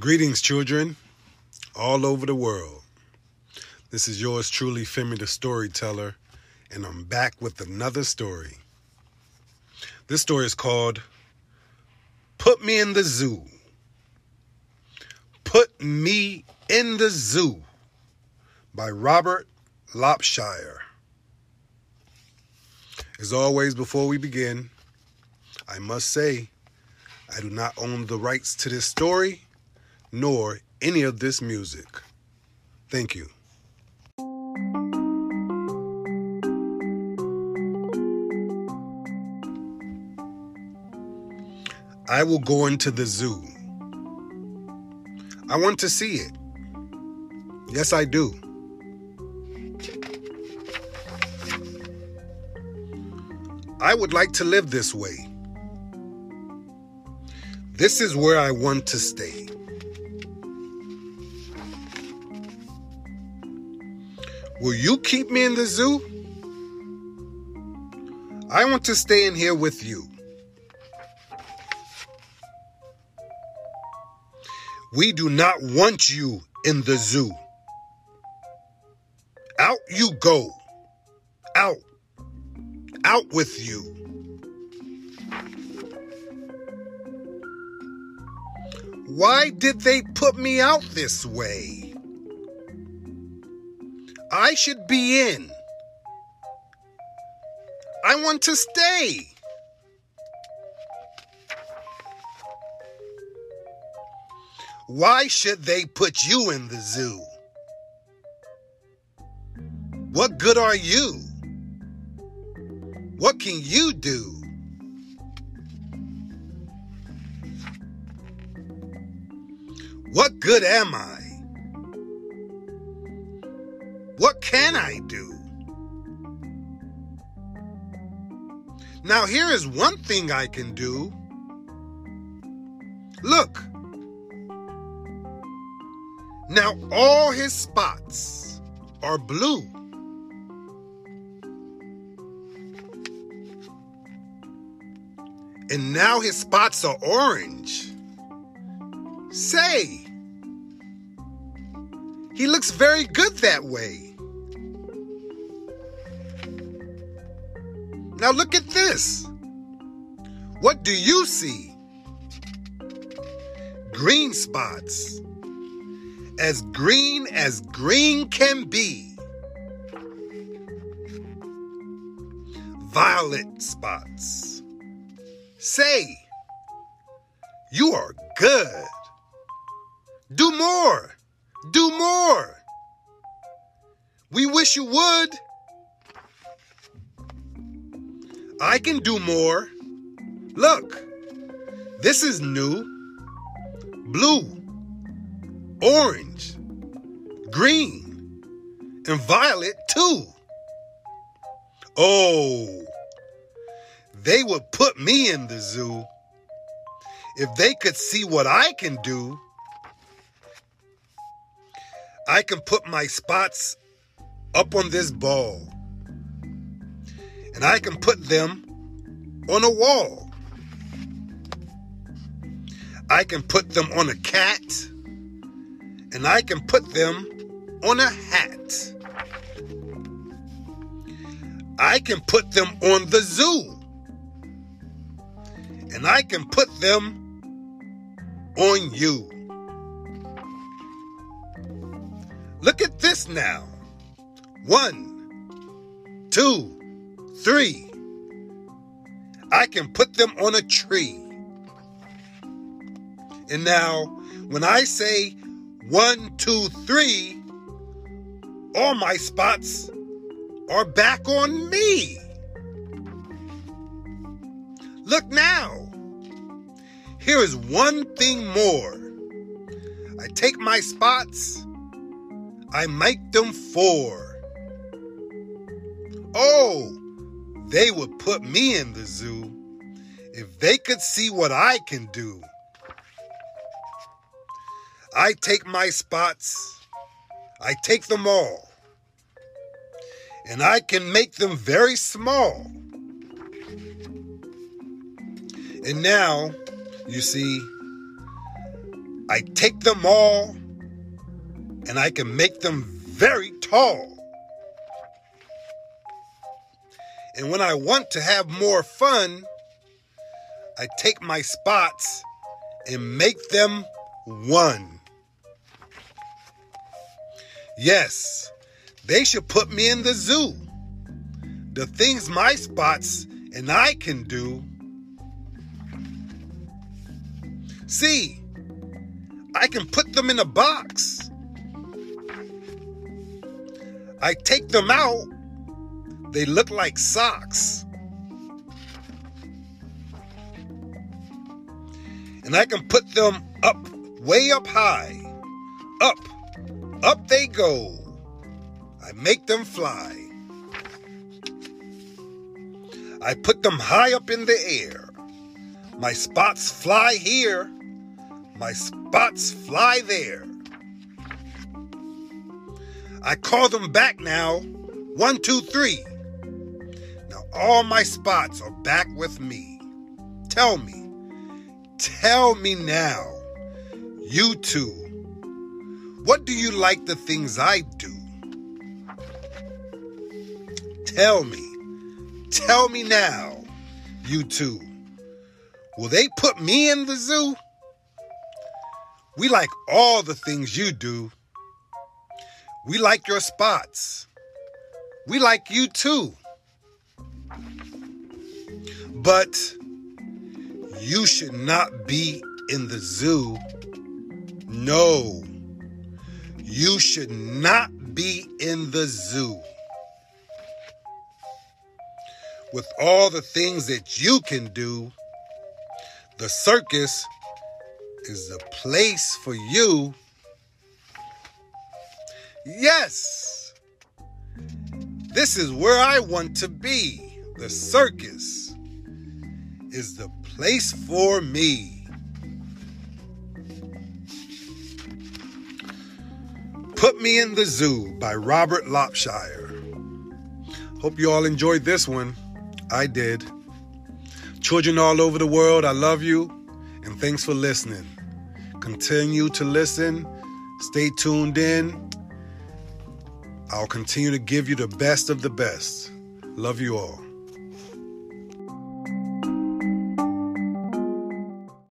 Greetings, children, all over the world. This is yours truly, Femi the Storyteller, and I'm back with another story. This story is called Put Me in the Zoo. Put Me in the Zoo by Robert Lopshire. As always, before we begin, I must say I do not own the rights to this story nor any of this music. Thank you. I will go into the zoo. I want to see it. Yes, I do. I would like to live this way. This is where I want to stay. Will you keep me in the zoo? I want to stay in here with you. We do not want you in the zoo. Out you go. Out. Out with you. Why did they put me out this way? I should be in. I want to stay. Why should they put you in the zoo? What good are you? What can you do? What good am I? Can I do? Now, here is one thing I can do. Look. Now, all his spots are blue. And now his spots are orange. Say, he looks very good that way. Now look at this. What do you see? Green spots. As green as green can be. Violet spots. Say, you are good. Do more. Do more. We wish you would. I can do more. Look, this is new. Blue, orange, green, and violet too. Oh, they would put me in the zoo if they could see what I can do. I can put my spots up on this ball and I can put them on a wall. I can put them on a cat, and I can put them on a hat. I can put them on the zoo, and I can put them on you. Look at this now. One, two, Three, I can put them on a tree. And now, when I say one, two, three, all my spots are back on me. Look now. Here is one thing more. I take my spots, I make them four. Oh, they would put me in the zoo if they could see what I can do. I take my spots, I take them all, and I can make them very small. And now, you see, I take them all and I can make them very tall. And when I want to have more fun, I take my spots and make them one. Yes, they should put me in the zoo. The things my spots and I can do. See, I can put them in a box. I take them out they look like socks. And I can put them up, way up high. Up, up they go. I make them fly. I put them high up in the air. My spots fly here. My spots fly there. I call them back now. One, two, three. Now all my spots are back with me. Tell me, tell me now, you two, what do you like the things I do? Tell me, tell me now, you two, will they put me in the zoo? We like all the things you do. We like your spots. We like you too. But you should not be in the zoo. No. You should not be in the zoo. With all the things that you can do, the circus is the place for you. Yes, this is where I want to be the circus is the place for me. Put Me in the Zoo by Robert Lopshire. Hope you all enjoyed this one. I did. Children all over the world, I love you and thanks for listening. Continue to listen, stay tuned in. I'll continue to give you the best of the best. Love you all.